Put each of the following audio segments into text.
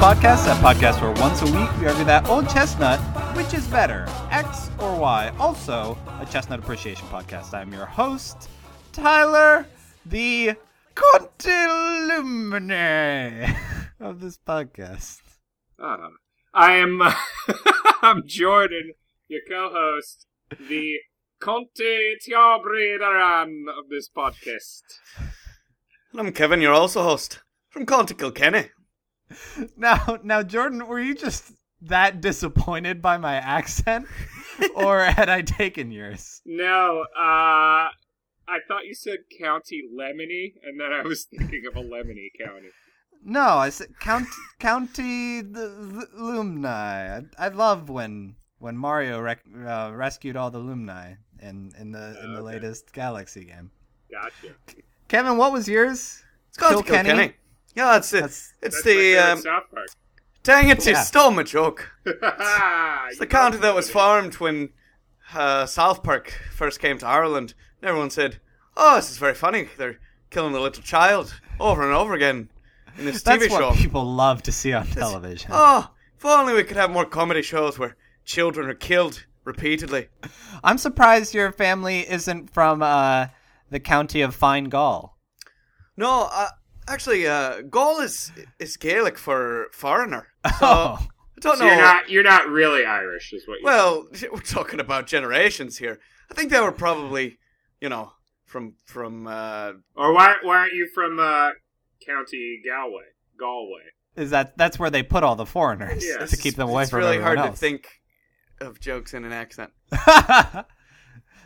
Podcast, a podcast where once a week we argue that old chestnut, which is better, X or Y. Also, a chestnut appreciation podcast. I'm your host, Tyler, the Contilumine of this podcast. Uh, I am. I'm Jordan, your co-host, the Conte Tiabredaran of this podcast. And I'm Kevin, you're also host from County Kilkenny. Now, now, Jordan, were you just that disappointed by my accent, or had I taken yours? No, uh, I thought you said County Lemony, and then I was thinking of a Lemony County. No, I said Count, County the, the Lumni. I, I love when when Mario rec, uh, rescued all the Lumni in in the in the Okay. latest Galaxy game. Gotcha. Kevin, what was yours? It's County Kilkenny? Kilkenny. Yeah, it's it. That's- it's That's the um, South Park. dang it! You Yeah. stole my joke. it's It's the county that was formed when uh, South Park first came to Ireland. And everyone said, "Oh, this is very funny. They're killing the little child over and over again in this That's TV what show." people love to see on television. Oh, if only we could have more comedy shows where children are killed repeatedly. I'm surprised your family isn't from uh, the county of Fine Gaul. No, uh, actually, uh, Gaul is is Gaelic for foreigner. So Oh. I don't So know. you're not you're not really Irish, is what you Well, we're talking about generations here. I think they were probably, you know, from from. Uh, Or why why aren't you from uh, County Galway? Galway. Is that that's where they put all the foreigners Yes. to keep them away it's from really hard else. to think of jokes in an accent.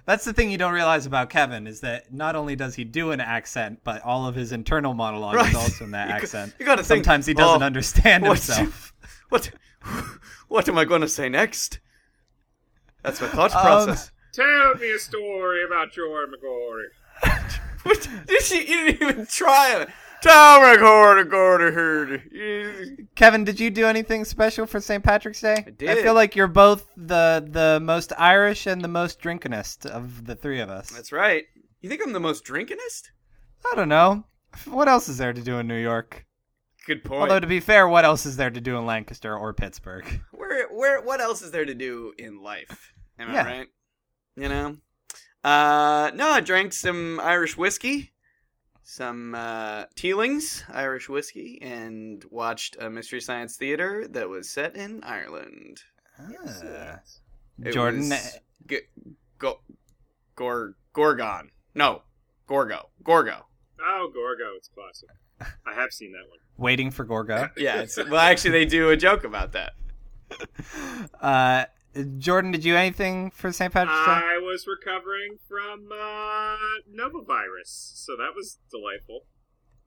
That's the thing you don't realize about Kevin is that not only does he do an accent, but all of his internal monologue Right. is also in that You got- accent. you gotta think, Sometimes he doesn't oh, understand What? himself. What? What am I going to say next? That's my thought Um, process. Tell me a story about Jordan McGorry. What? Did you, you didn't even try it. Gordy, Gordy, Gordy. You- Kevin, did you do anything special for St. Patrick's Day? I did. I feel like you're both the the most Irish and the most drinkinest of the three of us. That's right. You think I'm the most drinkingest? I don't know. What else is there to do in New York? Good point. Although to be fair, what else is there to do in Lancaster or Pittsburgh? where where what else is there to do in life? Am Yeah. I right? You know? Uh no, I drank some Irish whiskey, some uh Teelings Irish whiskey, and watched a Mystery Science Theater that was set in Ireland. Ah. It Jordan, was G- go Gor Gorgon. No. Gorgo. Gorgo. Oh, Gorgo, it's classic. I have seen that one. waiting for Gorgo. Yeah, it's, well actually they do a joke about that. Uh, Jordan, did you anything for St. Patrick's Day? I was recovering from uh, Norovirus, so that was delightful.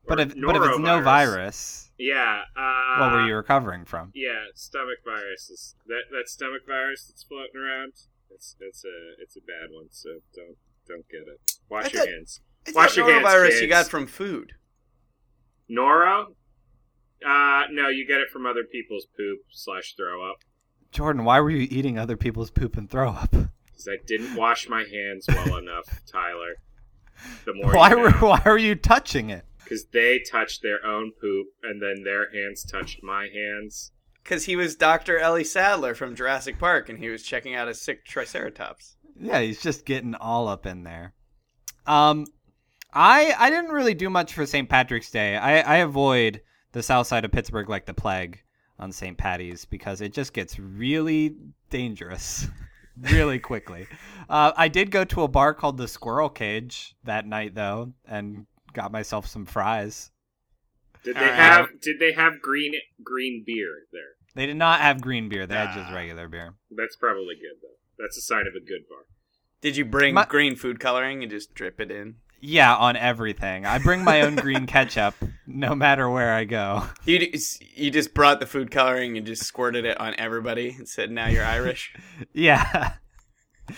But if but if it's no virus, yeah. Uh, what were you recovering from? Yeah, stomach virus. Is, that that stomach virus that's floating around. It's it's a it's a bad one. So don't don't get it. Wash I your thought- hands. It's Wash not your hands, norovirus you got from food. Noro. Uh, no, you get it from other people's poop slash throw up. Jordan, why were you eating other people's poop and throw up? Because I didn't wash my hands well enough, Tyler. The more Why you were why were you touching it? because they touched their own poop and then their hands touched my hands. Because he was Dr. Ellie Sattler from Jurassic Park and he was checking out a sick Triceratops. Yeah, he's just getting all up in there. Um, I I didn't really do much for St. Patrick's Day. I I avoid the south side of Pittsburgh like the plague on St. Patty's because it just gets really dangerous really quickly. Uh, I did go to a bar called the Squirrel Cage that night though, and got myself some fries. Did they Alright. have Did they have green green beer there? They did not have green beer; they had just regular beer. That's probably good though. That's a sign of a good bar. Did you bring My- green food coloring and just drip it in? Yeah, on everything. I bring my own green ketchup no matter where I go. You, you just brought the food coloring and just squirted it on everybody and said, now you're Irish? Yeah.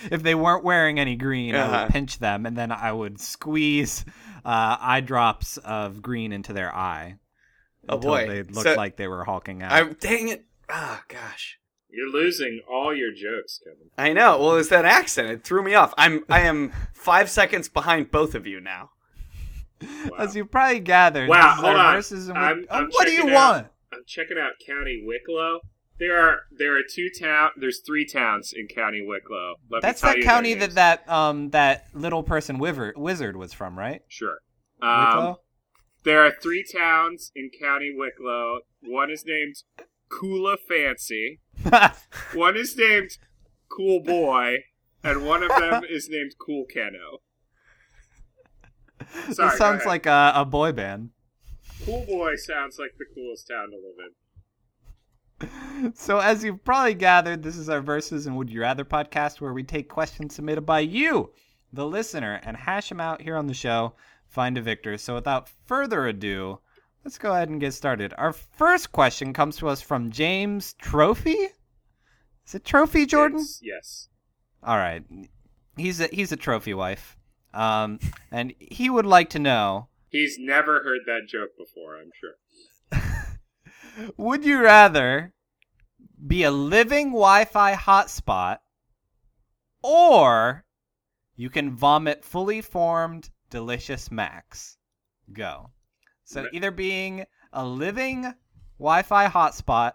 If they weren't wearing any green, I Uh-huh. would pinch them and then I would squeeze uh, eye drops of green into their eye. Oh, until boy. They looked So- like they were hulking out. I, dang it. Oh, gosh. You're losing all your jokes, Kevin. I know. Well, it's that accent. It threw me off. I'm I am five seconds behind both of you now. Wow. As you probably gathered, Wow, hold on. versus and we- I'm- I'm what do you out. want? I'm checking out County Wicklow. There are there are two town. There's three towns in County Wicklow. Let That's that county that that um that little person wiver, wizard was from, right? Sure. Um, Wicklow? there are three towns in County Wicklow. One is named Kula Fancy. One is named Cool Boy, and one of them is named Coolkenno. Sorry, this sounds like a, a boy band. Cool Boy sounds like the coolest town to live in. So, as you've probably gathered, this is our Versus and Would You Rather podcast where we take questions submitted by you, the listener, and hash them out here on the show, find a victor. So, without further ado, let's go ahead and get started. Our first question comes to us from James Trophy. Is it Trophy, Jordan? It's- yes. All right. He's a, he's a trophy wife. Um, and he would like to know He's never heard that joke before, I'm sure. Would you rather be a living Wi Fi hotspot or you can vomit fully formed delicious Macs? Go. So Ma- either being a living Wi Fi hotspot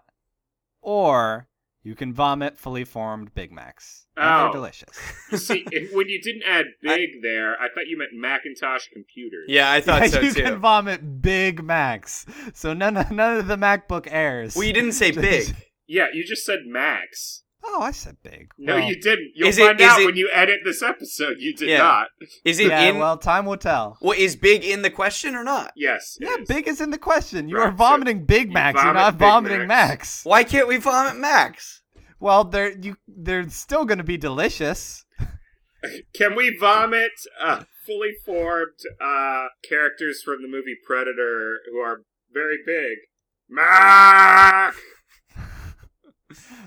or you can vomit fully formed Big Macs. And Oh. they're delicious. See, if, when you didn't add big there, I thought you meant Macintosh computers. Yeah, I thought Yeah, so you too. can vomit Big Macs. So none of, none of the MacBook Airs. well, you didn't say big. Yeah, you just said Max. Oh, I said big. No, Well, you didn't. You'll Is it- find out it- when you edit this episode. You did Yeah. not. Is it Yeah, in? well, time will tell. well, is big in the question or not? Yes. Yeah, is. big is in the question. You Right, are so vomiting Big you Macs. You're not vomiting Max. Macs. Why can't we vomit Max? Well, they're you. They're still going to be delicious. Can we vomit uh, fully formed uh, characters from the movie Predator who are very big? Mac.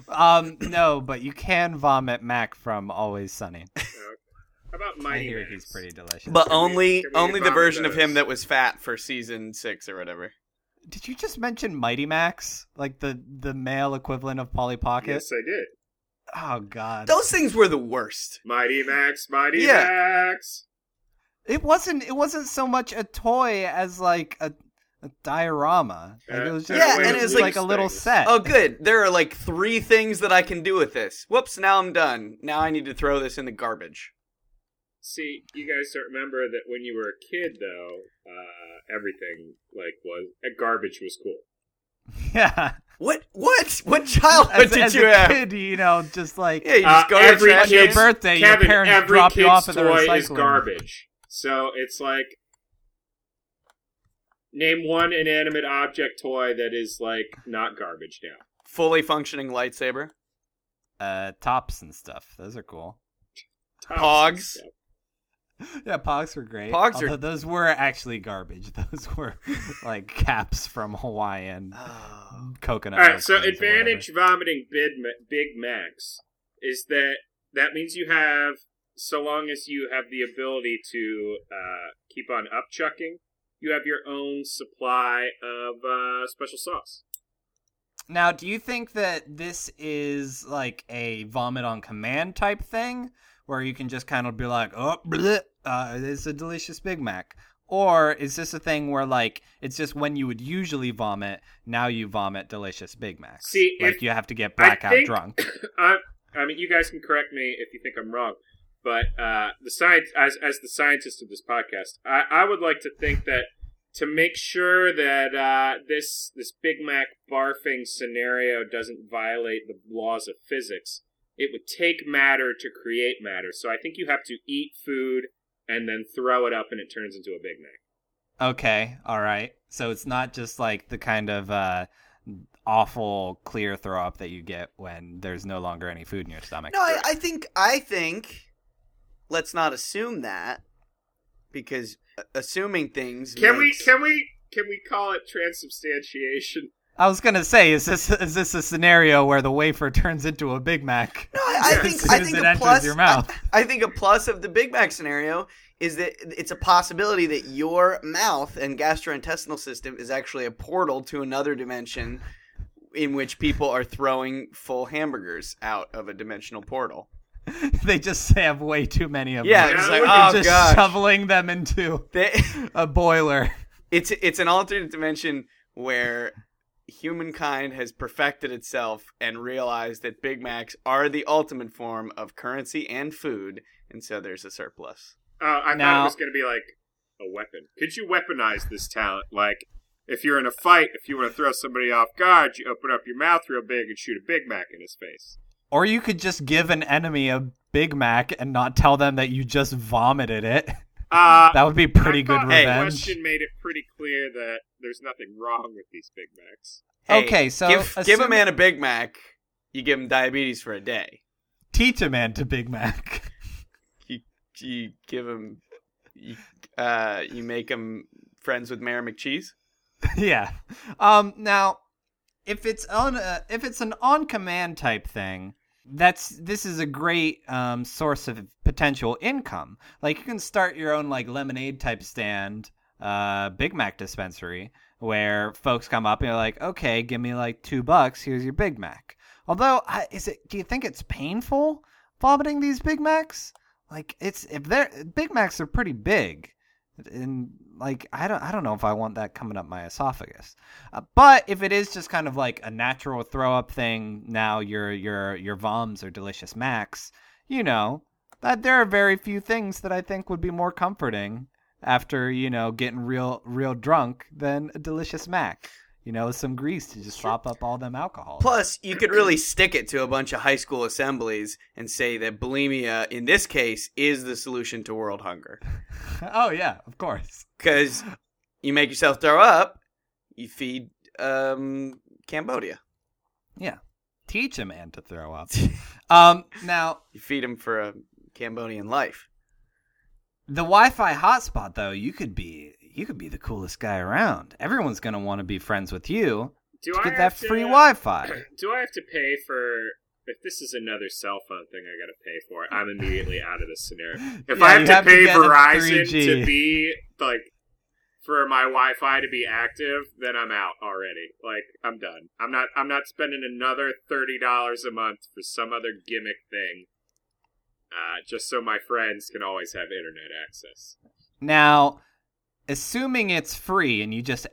Um, no, but you can vomit Mac from Always Sunny. How about I Mighty hear Max? he's pretty delicious. But Can we- only can we only the vomit version of him those? that was fat for season six or whatever. Did you just mention Mighty Max, like the the male equivalent of Polly Pocket? Yes, I did. Oh God, Those things were the worst. Mighty Max, Mighty Yeah. Max. it wasn't. It wasn't so much a toy as like a, a diorama. Like, it was just Yeah, it and was it's like, like a little set. Oh, good. There are like three things that I can do with this. Whoops! Now I'm done. Now I need to throw this in the garbage. See, you guys don't remember that when you were a kid, though, uh, everything like was uh, garbage was cool. yeah. What? What? What childhood As, did as you a have? kid, you know, just like Yeah, you just Uh, go every to the on your kid's- birthday, your parents every drop you kid's off at the toy recycling. is garbage. So it's like name one inanimate object toy that is like not garbage now. fully functioning lightsaber. Uh, tops and stuff. Those are cool. Tops Pogs. Yeah, Pogs were great. Pogs are- those were actually garbage. Those were like caps from Hawaiian Oh. coconut. All right, so advantage vomiting Big Big Macs is that that means you have so long as you have the ability to uh, keep on upchucking, you have your own supply of uh, special sauce. Now, do you think that this is like a vomit on command type thing, where you can just kind of be like, "Oh, bleh, uh, it's a delicious Big Mac," or is this a thing where like it's just when you would usually vomit, now you vomit delicious Big Macs? See, like you have to get blackout think- drunk. I, I mean, you guys can correct me if you think I'm wrong, but uh, the science, as as the scientist of this podcast, I, I would like to think that to make sure that uh, this this Big Mac barfing scenario doesn't violate the laws of physics, it would take matter to create matter. So I think you have to eat food and then throw it up, and it turns into a Big Mac. Okay, all right. So it's not just like the kind of uh, awful clear throw up that you get when there's no longer any food in your stomach. No, I, I think I think let's not assume that because uh, assuming things. Can we can we can we call it transubstantiation? I was gonna say, is this is this a scenario where the wafer turns into a Big Mac? No, I, I As think soon I as think it a enters plus. your mouth. I, I think a plus of the Big Mac scenario is that it's a possibility that your mouth and gastrointestinal system is actually a portal to another dimension, in which people are throwing full hamburgers out of a dimensional portal. they just have way too many of Yeah, them. it's like, oh, just gosh. shoveling them into They, a boiler. it's it's an alternate dimension where humankind has perfected itself and realized that Big Macs are the ultimate form of currency and food, and so there's a surplus. Uh, I thought Now- it was going to be like a weapon. Could you weaponize this talent? Like, if you're in a fight, if you want to throw somebody off guard, you open up your mouth real big and shoot a Big Mac in his face. Or you could just give an enemy a Big Mac and not tell them that you just vomited it. Uh, That would be pretty I good thought Hey, The question made it pretty clear that there's nothing wrong with these Big Macs. Hey, Okay, so give, give a man a Big Mac, you give him diabetes for a day. Teach a man to Big Mac. You, you give him, you, uh, you make him friends with Mayor McCheese. yeah. Um. Now, if it's on, a, if it's an on command type thing, that's this is a great um source of potential income. Like you can start your own like lemonade type stand, uh, Big Mac dispensary where folks come up and you're like, okay, give me like two bucks. Here's your Big Mac. Although, is it? Do you think it's painful vomiting these Big Macs? Like it's if they're Big Macs are pretty big, and like I don't I don't know if I want that coming up my esophagus. Uh, but if it is just kind of like a natural throw up thing, now your your your voms are delicious Macs. You know that there are very few things that I think would be more comforting after you know getting real real drunk than a delicious Mac. You know, some grease to just sop up all them alcohol. Plus, you could really stick it to a bunch of high school assemblies and say that bulimia, in this case, is the solution to world hunger. oh yeah, of course. Because you make yourself throw up, you feed um, Cambodia. Yeah, teach a man to throw up. um, now You feed him for a Cambodian life. The Wi-Fi hotspot, though, you could be you could be the coolest guy around. Everyone's gonna want to be friends with you Do to I get that to- free Wi-Fi. Do I have to pay for? If this is another cell phone thing, I got to pay for. I'm immediately out of this scenario. If Yeah, I have to have pay a Verizon 3G. to be like for my Wi-Fi to be active, then I'm out already. Like I'm done. I'm not. I'm not spending another thirty dollars a month for some other gimmick thing, uh, just so my friends can always have internet access. Now, assuming it's free and you just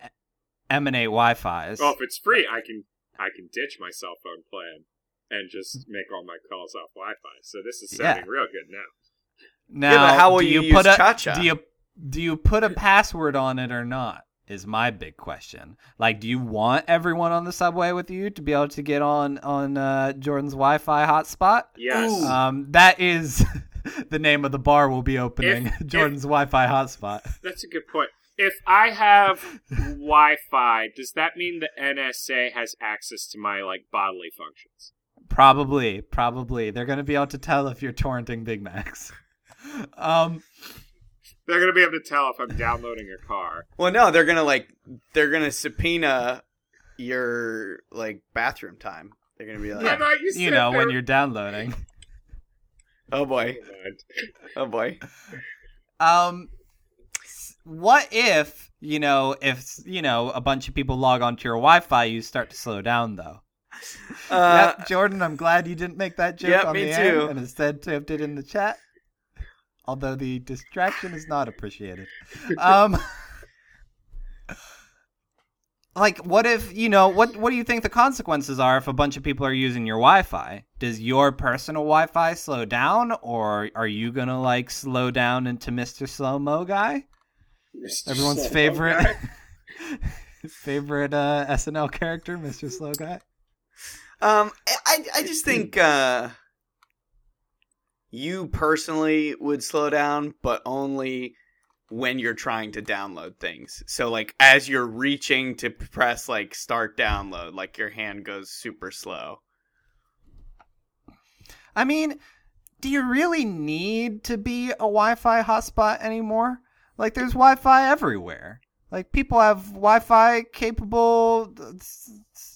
emanate Wi-Fi's, Well, if it's free, I can I can ditch my cell phone plan and just make all my calls off Wi-Fi. So this is Yeah. sounding real good now. now Yeah, how will do you you, put use a Cha-Cha? do you do you put a password on it or not? Is my big question. Like, do you want everyone on the subway with you to be able to get on on uh, Jordan's Wi-Fi hotspot? Yes. Um, that is the name of the bar we'll be opening. If- Jordan's Wi-Fi hotspot. That's a good point. If I have Wi-Fi, does that mean the NSA has access to my like bodily functions? Probably, probably. They're gonna be able to tell if you're torrenting Big Macs. um, They're gonna be able to tell if I'm downloading a car. Well, no, they're gonna like they're gonna subpoena your like bathroom time. They're gonna be like, I thought you you know when you're downloading. Oh boy, oh boy. Um, what if you know if you know a bunch of people log onto your Wi-Fi, you start to slow down though. Uh, yep, Jordan, I'm glad you didn't make that joke Yep, on me the air too. and instead typed it in the chat. Although the distraction is not appreciated. Um, like, what if you know what? What do you think the consequences are if a bunch of people are using your Wi-Fi? Does your personal Wi-Fi slow down, or are you gonna like slow down into Mister Slow Mo guy? Mr. Everyone's Slow favorite Guy. favorite uh, SNL character, Mister Slow Guy. Um, I I just think uh, you personally would slow down, but only when you're trying to download things. So like as you're reaching to press like start download, like your hand goes super slow. I mean, do you really need to be a Wi-Fi hotspot anymore? Like, there's Wi-Fi everywhere. Like, people have Wi-Fi capable uh,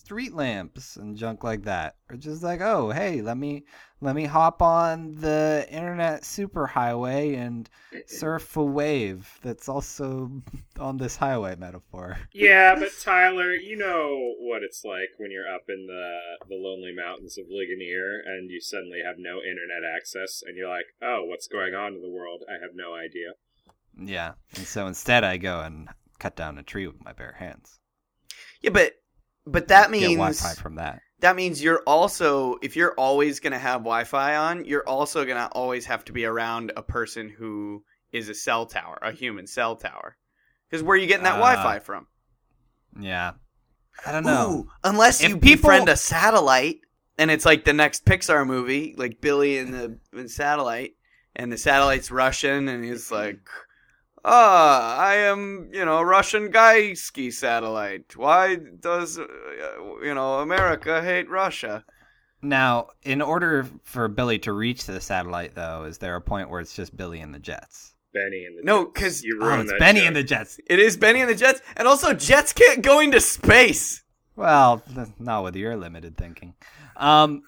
street lamps and junk like that. Or just like, oh, hey, let me let me hop on the internet superhighway and surf a wave that's also on this highway metaphor. Yeah, but Tyler, you know what it's like when you're up in the the lonely mountains of Ligonier and you suddenly have no internet access, and you're like, "Oh, what's going on in the world? I have no idea." Yeah. And so instead, I go and cut down a tree with my bare hands. Yeah, but But that get means Wi-Fi from that. that means you're also if you're always going to have Wi-Fi on, you're also going to always have to be around a person who is a cell tower, a human cell tower. Because where are you getting that Ah. Wi-Fi from? Yeah, I don't know. Ooh, unless If you people- befriend a satellite, and it's like the next Pixar movie, like Billy and the and satellite, and the satellite's Russian, and he's like, "Ah, I am, you know, Russian Gaisky satellite. Why does, uh, you know, America hate Russia?" Now, in order for Billy to reach the satellite, though, is there a point where it's just Billy and the Jets? Benny and the No, because you Oh, ruined it's that Benny joke. and the Jets. It is Benny and the Jets, and also Jets can't go into space. Well, not with your limited thinking. Um,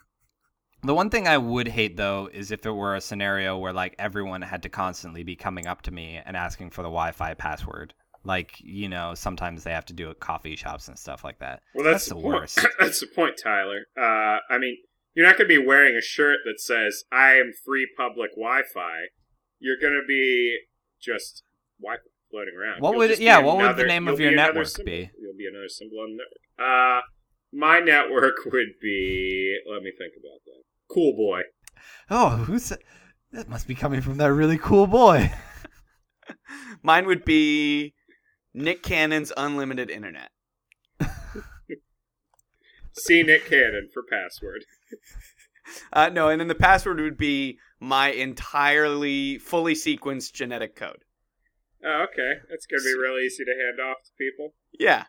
the one thing I would hate though is if it were a scenario where like everyone had to constantly be coming up to me and asking for the Wi-Fi password. Like you know, sometimes they have to do it at coffee shops and stuff like that. Well, that's, the the worst. that's the point, Tyler. Uh, I mean, you're not going to be wearing a shirt that says "I am free public Wi-Fi." You're going to be just Wi-Fi floating around. What You'll would- yeah, what would the name of your network symbol. be? You'll be another symbol on the network. Uh, my network would be. Let me think about that. Cool boy. Oh, who's that? Must be coming from that really cool boy. Mine would be Nick Cannon's unlimited internet. See Nick Cannon for password. Uh, no, and then the password would be my entirely fully sequenced genetic code. Oh, okay. That's going to be real easy to hand off to people. Yeah.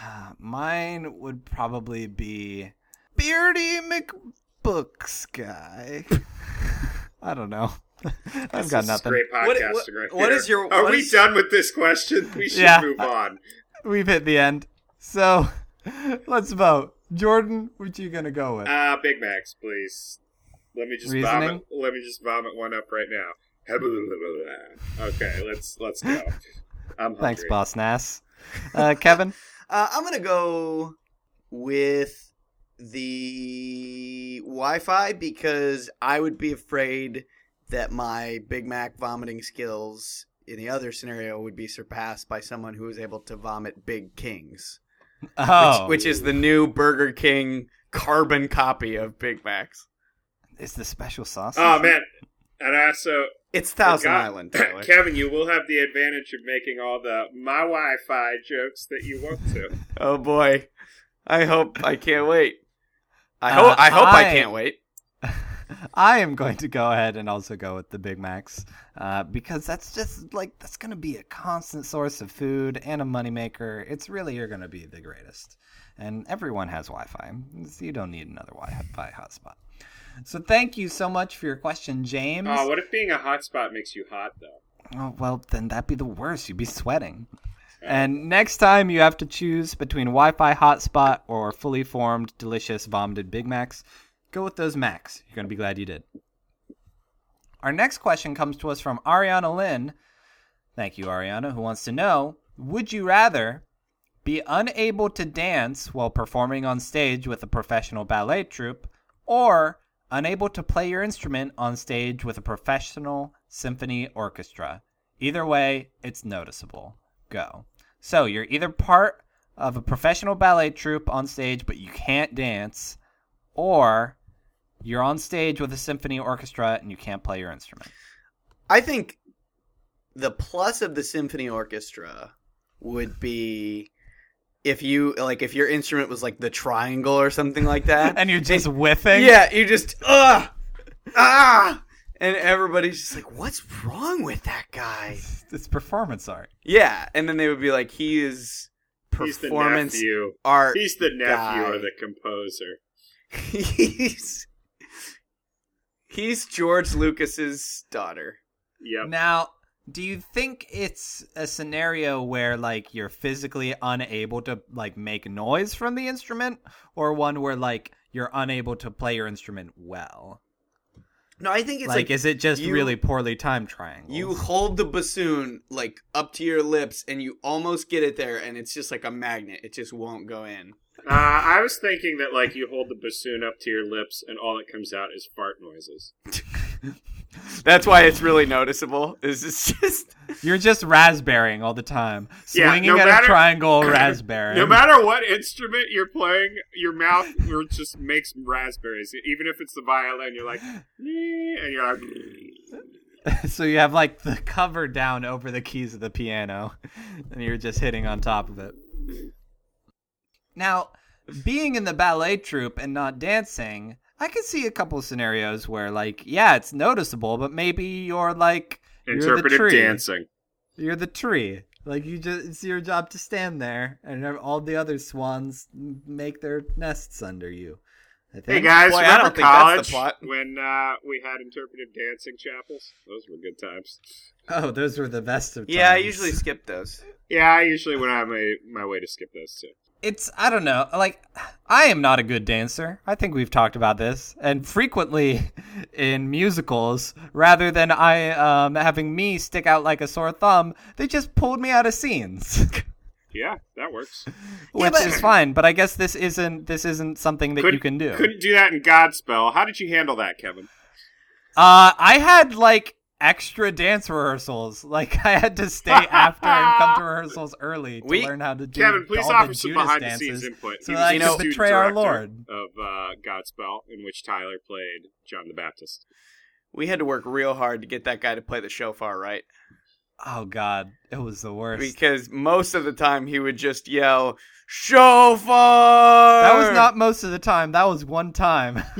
Uh, mine would probably be Beardy McBooks guy. I don't know. I've This got is nothing. Great podcasting what- right what here. is your- Are we is- done with this question? We should Yeah. move on. We've hit the end. So let's vote. Jordan, what you gonna go with? Uh, Big Macs, please. Let me just Reasoning? vomit. Let me just vomit one up right now. Okay, let's let's go. I'm hungry. Thanks, Boss Nass. Uh, Kevin. Uh, I'm gonna go with the Wi-Fi because I would be afraid that my Big Mac vomiting skills in the other scenario would be surpassed by someone who is able to vomit Big Kings, Oh, which, which is the oh. new Burger King carbon copy of Big Macs. is the special sauce? Oh man, and also It's Thousand forgot- Island, Tyler. Kevin, you will have the advantage of making all the my Wi-Fi jokes that you want to. oh boy, I hope I can't wait. I Uh, hope I hope I I- can't wait. I am going to go ahead and also go with the Big Macs uh, because that's just like that's going to be a constant source of food and a moneymaker. It's really you're going to be the greatest, and everyone has Wi-Fi, so you don't need another Wi-Fi hotspot. So thank you so much for your question, James. Oh, what if being a hotspot makes you hot though? Oh, well, then that'd be the worst. You'd be sweating. And next time you have to choose between Wi-Fi hotspot or fully formed, delicious, vomited Big Macs, go with those Macs. You're gonna be glad you did. Our next question comes to us from Ariana Lynn. Thank you, Ariana, who wants to know: Would you rather be unable to dance while performing on stage with a professional ballet troupe, or unable to play your instrument on stage with a professional symphony orchestra? Either way, it's noticeable. Go. So you're either part of a professional ballet troupe on stage, but you can't dance, or you're on stage with a symphony orchestra and you can't play your instrument. I think the plus of the symphony orchestra would be if you like if your instrument was like the triangle or something like that. and you're just whiffing. yeah, you just ah ah, and everybody's just like, "What's wrong with that guy?" It's performance art. Yeah, and then they would be like, "He is performance He's the performance nephew. art. He's the nephew guy. or the composer. he's he's George Lucas's daughter." Yep. Now, do you think it's a scenario where like you're physically unable to like make noise from the instrument or one where like you're unable to play your instrument well? No, I think it's like, like, is it just you- really poorly timed triangles? you hold the bassoon like up to your lips and you almost get it there and it's just like a magnet. It just won't go in. Uh, I was thinking that like you hold the bassoon up to your lips and all that comes out is fart noises. That's why it's really noticeable. Is it's just You're just raspberrying all the time, Yeah, swinging no at matter- a triangle raspberry. No matter what instrument you're playing, your mouth just makes raspberries. Even if it's the violin, you're like, and you're like, so you have like the cover down over the keys of the piano, and you're just hitting on top of it. Now, being in the ballet troupe and not dancing, I could see a couple scenarios where, like, yeah, it's noticeable, but maybe you're like you're the tree. dancing. You're the tree. Like you just, it's your job to stand there, and all the other swans make their nests under you. I think. Hey guys, Boy, I remember don't think that's college the plot. when uh, we had interpretive dancing chapels? Those were good times. Oh, those were the best of times. yeah. I usually skip those. Yeah, I usually went out my my way to skip those too. It's I don't know. Like I am not a good dancer. I think we've talked about this, and frequently in musicals, rather than I um, having me stick out like a sore thumb, they just pulled me out of scenes, Yeah, that works. which but- is fine. But I guess this isn't this isn't something that you can do. Couldn't do that in Godspell. How did you handle that, Kevin? Uh, I had like extra dance rehearsals. Like I had to stay after and come to rehearsals early to We- learn how to do Kevin, please all offer the some Judas behind the dances. scenes input. so He that I the could betray our Lord. of uh, Godspell, in which Tyler played John the Baptist. We had to work real hard to get that guy to play the shofar right, Oh God, it was the worst. because most of the time he would just yell shofar. That was not most of the time. That was one time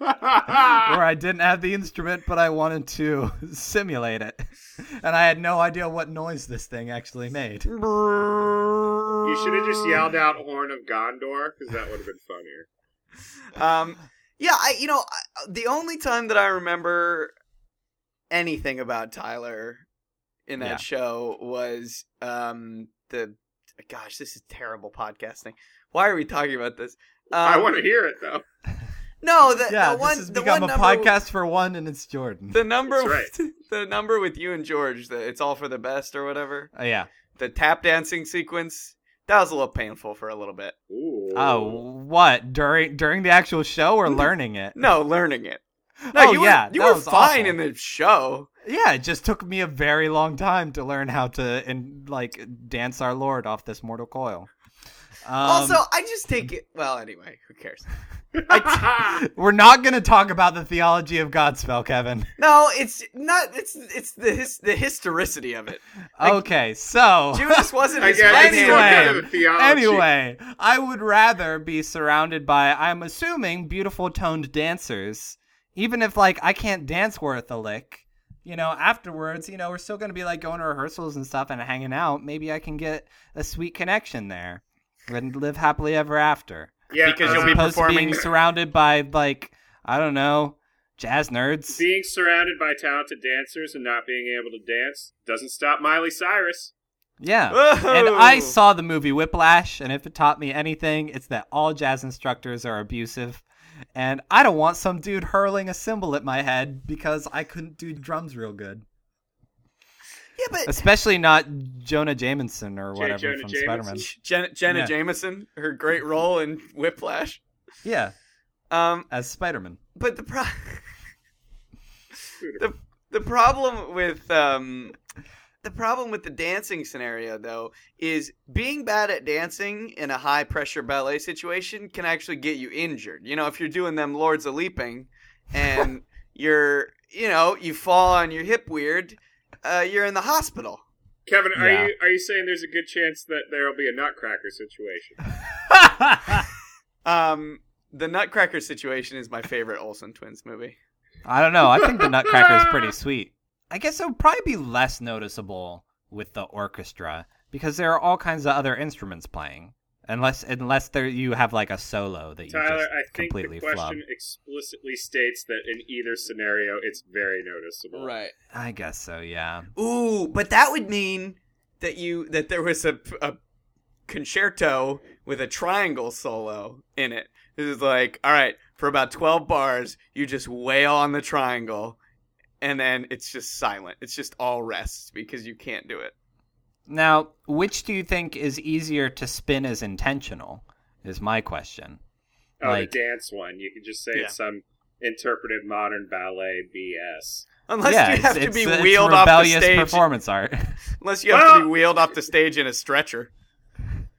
where I didn't have the instrument, but I wanted to simulate it, and I had no idea what noise this thing actually made. You should have just yelled out "Horn of Gondor" because that would have been funnier. Um, yeah, I you know I, the only time that I remember anything about Tyler in that Yeah. show was um the gosh, this is terrible podcasting. Why are we talking about this? Um, I want to hear it though. no the, Yeah, the one this has the become one a number podcast for one, and it's Jordan. The number That's with, the number with you and George, the it's all for the best or whatever. Oh, yeah. The tap dancing sequence that was a little painful for a little bit. Ooh. Oh, what during during the actual show or learning it? No, learning it. No, Oh, you were, yeah, you were fine awful. in the show. Yeah, it just took me a very long time to learn how to and like dance our Lord off this mortal coil. Um, also, I just take it. Well, anyway, who cares? we're not going to talk about the theology of Godspell, Kevin. No, it's not. It's it's the his, the historicity of it. Like- Okay, so Judas wasn't I his Anyway. hand. anyway, anyway, I would rather be surrounded by, I'm assuming, beautiful toned dancers, even if like I can't dance worth a lick. You know, afterwards, you know, we're still gonna be like going to rehearsals and stuff and hanging out. Maybe I can get a sweet connection there and live happily ever after. yeah, Because uh, you'll be performing- being surrounded by like I don't know, jazz nerds. being surrounded by talented dancers and not being able to dance doesn't stop Miley Cyrus. Yeah. Whoa. And I saw the movie Whiplash, and if it taught me anything, it's that all jazz instructors are abusive. And I don't want some dude hurling a cymbal at my head because I couldn't do drums real good. Yeah, but Especially not Jonah Jameson or J. whatever Jonah from Jameson? Spider Man. Jenna, Jenna Yeah. Jameson, her great role in Whiplash. Yeah, Um, as Spider Man. but the pro- the the problem with um the problem with the dancing scenario though is being bad at dancing in a high pressure ballet situation can actually get you injured. You know, if you're doing them lords of leaping and you're you know, you fall on your hip weird, uh, you're in the hospital. Kevin, are Yeah. you are you saying there's a good chance that there will be a Nutcracker situation? Um the Nutcracker situation is my favorite Olsen twins movie. I don't know. I think the Nutcracker is pretty sweet. I guess it would probably be less noticeable with the orchestra because there are all kinds of other instruments playing. Unless unless there you have like a solo that you Tyler, just I think the completely question flub. explicitly states that in either scenario, it's very noticeable. Right. I guess so, yeah. Ooh, but that would mean that you that there was a, a concerto with a triangle solo in it. This is like, all right, for about twelve bars, you just wail on the triangle, and then it's just silent. It's just all rests because you can't do it. Now, which do you think is easier to spin as intentional? Is my question. Oh, Like- the dance one. You can just say Yeah. it's some interpretive modern ballet BS. Unless yeah, you it's- have to be it's wheeled off the stage. performance art. Unless you have to be wheeled off the stage in a stretcher.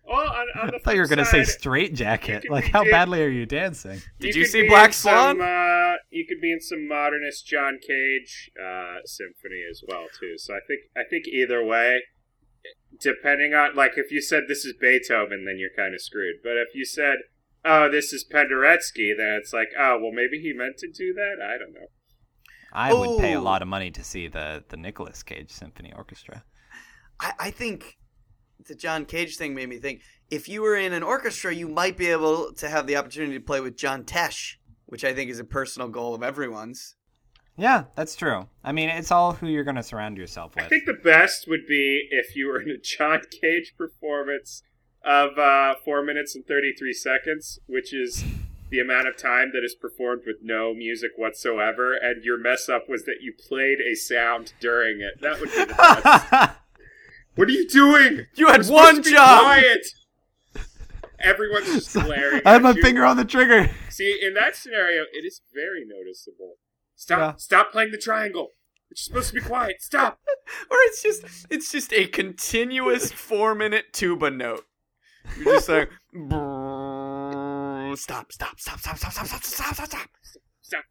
Well, on, on the I thought you were gonna say straight jacket. Like, how doing- badly are you dancing? Did you could see Black in some, Swan? uh, you could be in some modernist John Cage uh, symphony as well too. So I think I think either way, depending on like if you said this is Beethoven, then you're kind of screwed. But if you said, oh, this is Penderecki, then it's like, oh, well, maybe he meant to do that. I don't know. I would pay a lot of money to see the the Nicolas Cage Symphony Orchestra. I, I think the John Cage thing made me think if you were in an orchestra, you might be able to have the opportunity to play with John Tesh, which I think is a personal goal of everyone's. Yeah, that's true. I mean, it's all who you're going to surround yourself with. I think the best would be if you were in a John Cage performance of uh, four minutes and thirty three seconds, which is the amount of time that is performed with no music whatsoever, and your mess up was that you played a sound during it. That would be the best. What are you doing? You had one job. Quiet. Everyone's just glaring. I had my you. finger on the trigger. See, in that scenario, it is very noticeable. Stop! Yeah. Stop playing the triangle. It's supposed to be quiet. Stop. Or it's just it's just a continuous four minute tuba note. You're just like stop, stop, stop, stop, stop, stop, stop, stop, stop, stop. Stop.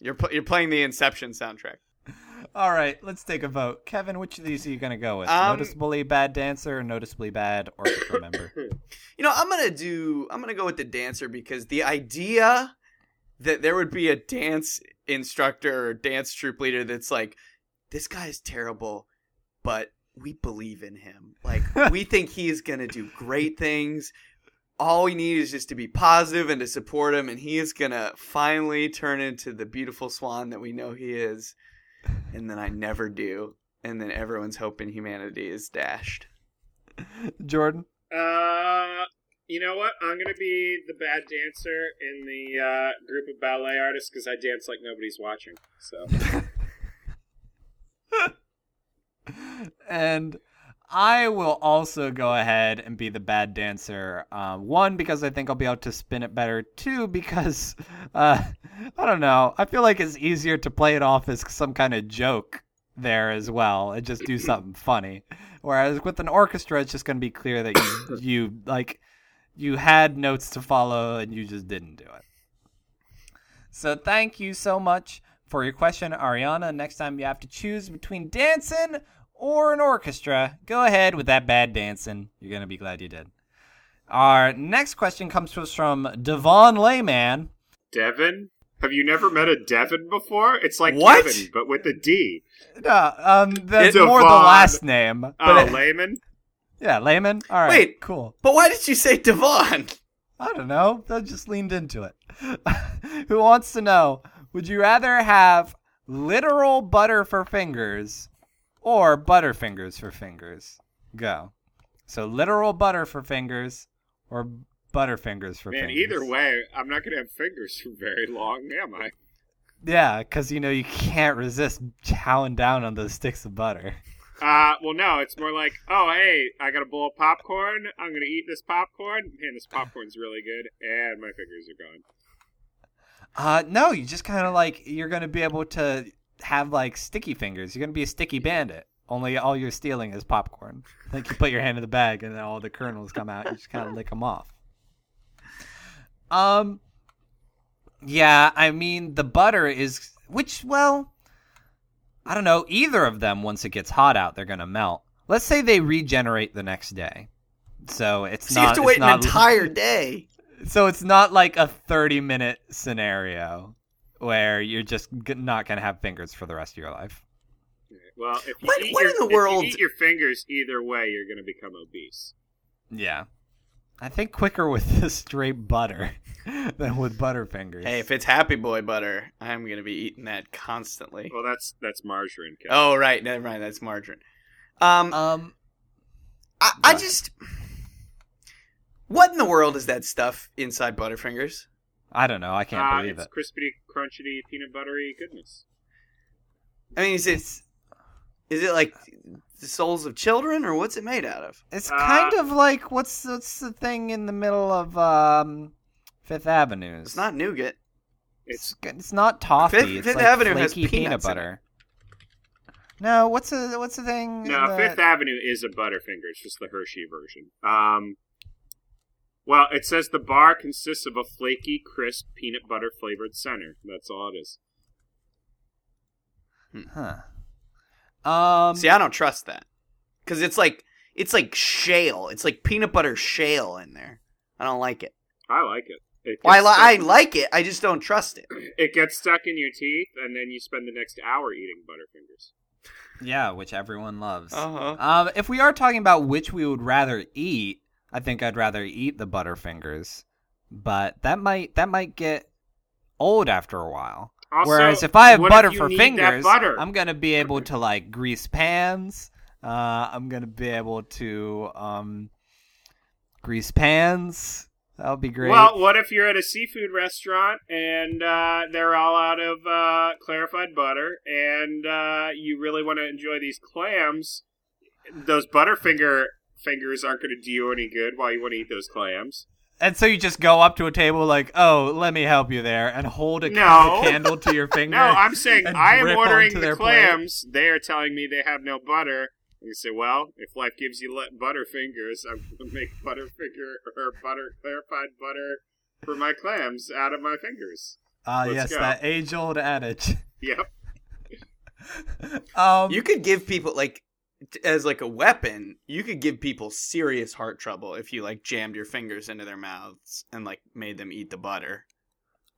You're pl- you're playing the Inception soundtrack. All right, let's take a vote. Kevin, which of these are you going to go with? Um, noticeably bad dancer or noticeably bad orchestra member? You know, I'm gonna do. I'm gonna go with the dancer because the idea that there would be a dance instructor or dance troupe leader that's like, this guy is terrible, but we believe in him. Like, we think he's gonna do great things. All we need is just to be positive and to support him, and he is gonna finally turn into the beautiful swan that we know he is. And then I never do, and then everyone's hoping humanity is dashed. Jordan? Uh, you know what? I'm gonna be the bad dancer in the uh, group of ballet artists because I dance like nobody's watching. So and I will also go ahead and be the bad dancer. Uh, one, because I think I'll be able to spin it better. Two, because uh, I don't know. I feel like it's easier to play it off as some kind of joke there as well and just do something funny. Whereas with an orchestra, it's just going to be clear that you, you like you had notes to follow and you just didn't do it. So thank you so much for your question, Ariana. Next time you have to choose between dancing or an orchestra, go ahead with that bad dancing. You're going to be glad you did. Our next question comes to us from Devon Layman. Devon? have you never met a Devon before? It's like What? Kevin, but with a D. No, um, that's Devon. more the last name. But Oh, it- layman. yeah, Layman. All right, Wait. cool. But why did you say Devon? I don't know. I just leaned into it. Who wants to know? Would you rather have literal butter for fingers or butterfingers for fingers? Go. So literal butter for fingers or butterfingers for Man, fingers. either way, I'm not gonna have fingers for very long, am I? Yeah, because you know you can't resist chowing down on those sticks of butter. Uh, well, no, it's more like, oh, hey, I got a bowl of popcorn. I'm gonna eat this popcorn. Man, this popcorn's really good, and my fingers are gone. Uh, no, you just kind of like you're gonna be able to have like sticky fingers. You're gonna be a sticky bandit. Only all you're stealing is popcorn. Like you put your hand in the bag and then all the kernels come out. You just kind of lick them off. Um, yeah, I mean the butter is which well, I don't know. Either of them, once it gets hot out, they're gonna melt. Let's say they regenerate the next day. So it's So you have to wait an not- entire day. so it's not like a 30 minute scenario where you're just g- not going to have fingers for the rest of your life. Well, if you, What- eat, what your, in the if you world- eat your fingers either way, you're gonna become obese. Yeah. I think quicker with the straight butter than with Butterfingers. Hey, if it's Happy Boy butter, I'm gonna be eating that constantly. Well, that's that's margarine. Kevin. Oh right, never mind. That's margarine. Um, um, I, I just, what in the world is that stuff inside Butterfingers? I don't know. I can't Uh, believe it's it. crispy, crunchy, peanut buttery goodness. I mean, is it, is it like the souls of children, or what's it made out of? It's Uh, kind of like what's what's the thing in the middle of um Fifth Avenue? It's not nougat. It's it's not toffee. Fifth- it's Fifth like Avenue has flaky peanut peanuts in it. butter. No, what's the what's the thing? No, that- Fifth Avenue is a Butterfinger. It's just the Hershey version. Um, well, it says the bar consists of a flaky, crisp peanut butter flavored center. That's all it is. Huh. Um. See, I don't trust that because it's like it's like shale. It's like peanut butter shale in there. I don't like it. I like it. It Well, I, li- I like it. I just don't trust it. it gets stuck in your teeth, and then you spend the next hour eating Butterfingers. yeah, which everyone loves. Uh-huh. Um, if we are talking about which we would rather eat, I think I'd rather eat the Butterfingers, but that might that might get old after a while. Also, Whereas if I have butter for fingers, butter? I'm gonna be able to like grease pans. Uh, I'm gonna be able to um, grease pans. That'll be great. Well, what if you're at a seafood restaurant and uh, they're all out of uh, clarified butter, and uh, you really want to enjoy these clams? Those Butterfinger fingers aren't going to do you any good while you want to eat those clams. and so you just go up to a table like, "Oh, let me help you there," and hold a, No. a candle to your finger. No, I'm saying I am ordering the their plate. clams. They are telling me they have no butter. And you say, well, if life gives you le- Butterfingers, I'm going to make Butterfinger or butter clarified butter for my clams out of my fingers. Ah, Let's yes, go. that age-old adage. Yep. um, You could give people like t- as like a weapon. You could give people serious heart trouble if you like jammed your fingers into their mouths and like made them eat the butter.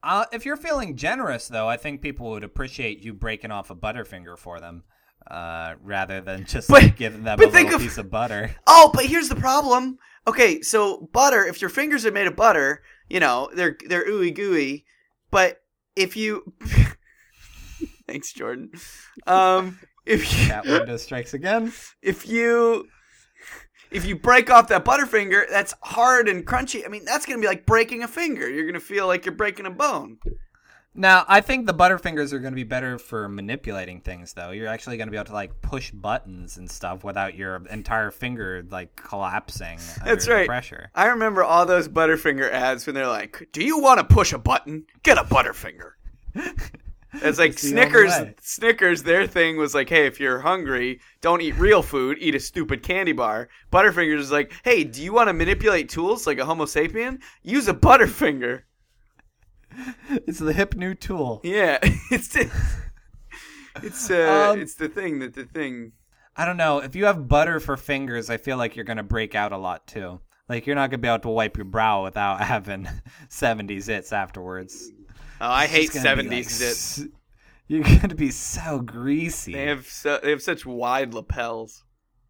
Uh, if you're feeling generous, though, I think people would appreciate you breaking off a Butterfinger for them, uh, rather than just But- like, giving them a little of- piece of butter. Oh, but here's the problem. Okay, so butter. If your fingers are made of butter, you know they're they're ooey gooey. But if you, thanks, Jordan. Um, if you, Cat window strikes again. if you if you break off that butterfinger that's hard and crunchy i mean that's gonna be like breaking a finger you're gonna feel like you're breaking a bone Now, I think the Butterfingers are going to be better for manipulating things, though. You're actually going to be able to like push buttons and stuff without your entire finger like collapsing. That's under right. Pressure. i remember all those butterfinger ads when they're like do you want to push a button get a butterfinger it's like It's snickers snickers their thing was like hey if you're hungry don't eat real food eat a stupid candy bar butterfingers is like hey do you want to manipulate tools like a homo sapien use a butterfinger It's the hip new tool. yeah it's the, it's uh Um, it's the thing that the thing I don't know. If you have butter for fingers, I feel like you're going to break out a lot too. Like you're not going to be able to wipe your brow without having 70s hits afterwards. Oh, I hate It's gonna be, seventies like, zits. You're going to be so greasy. They have so, they have such wide lapels.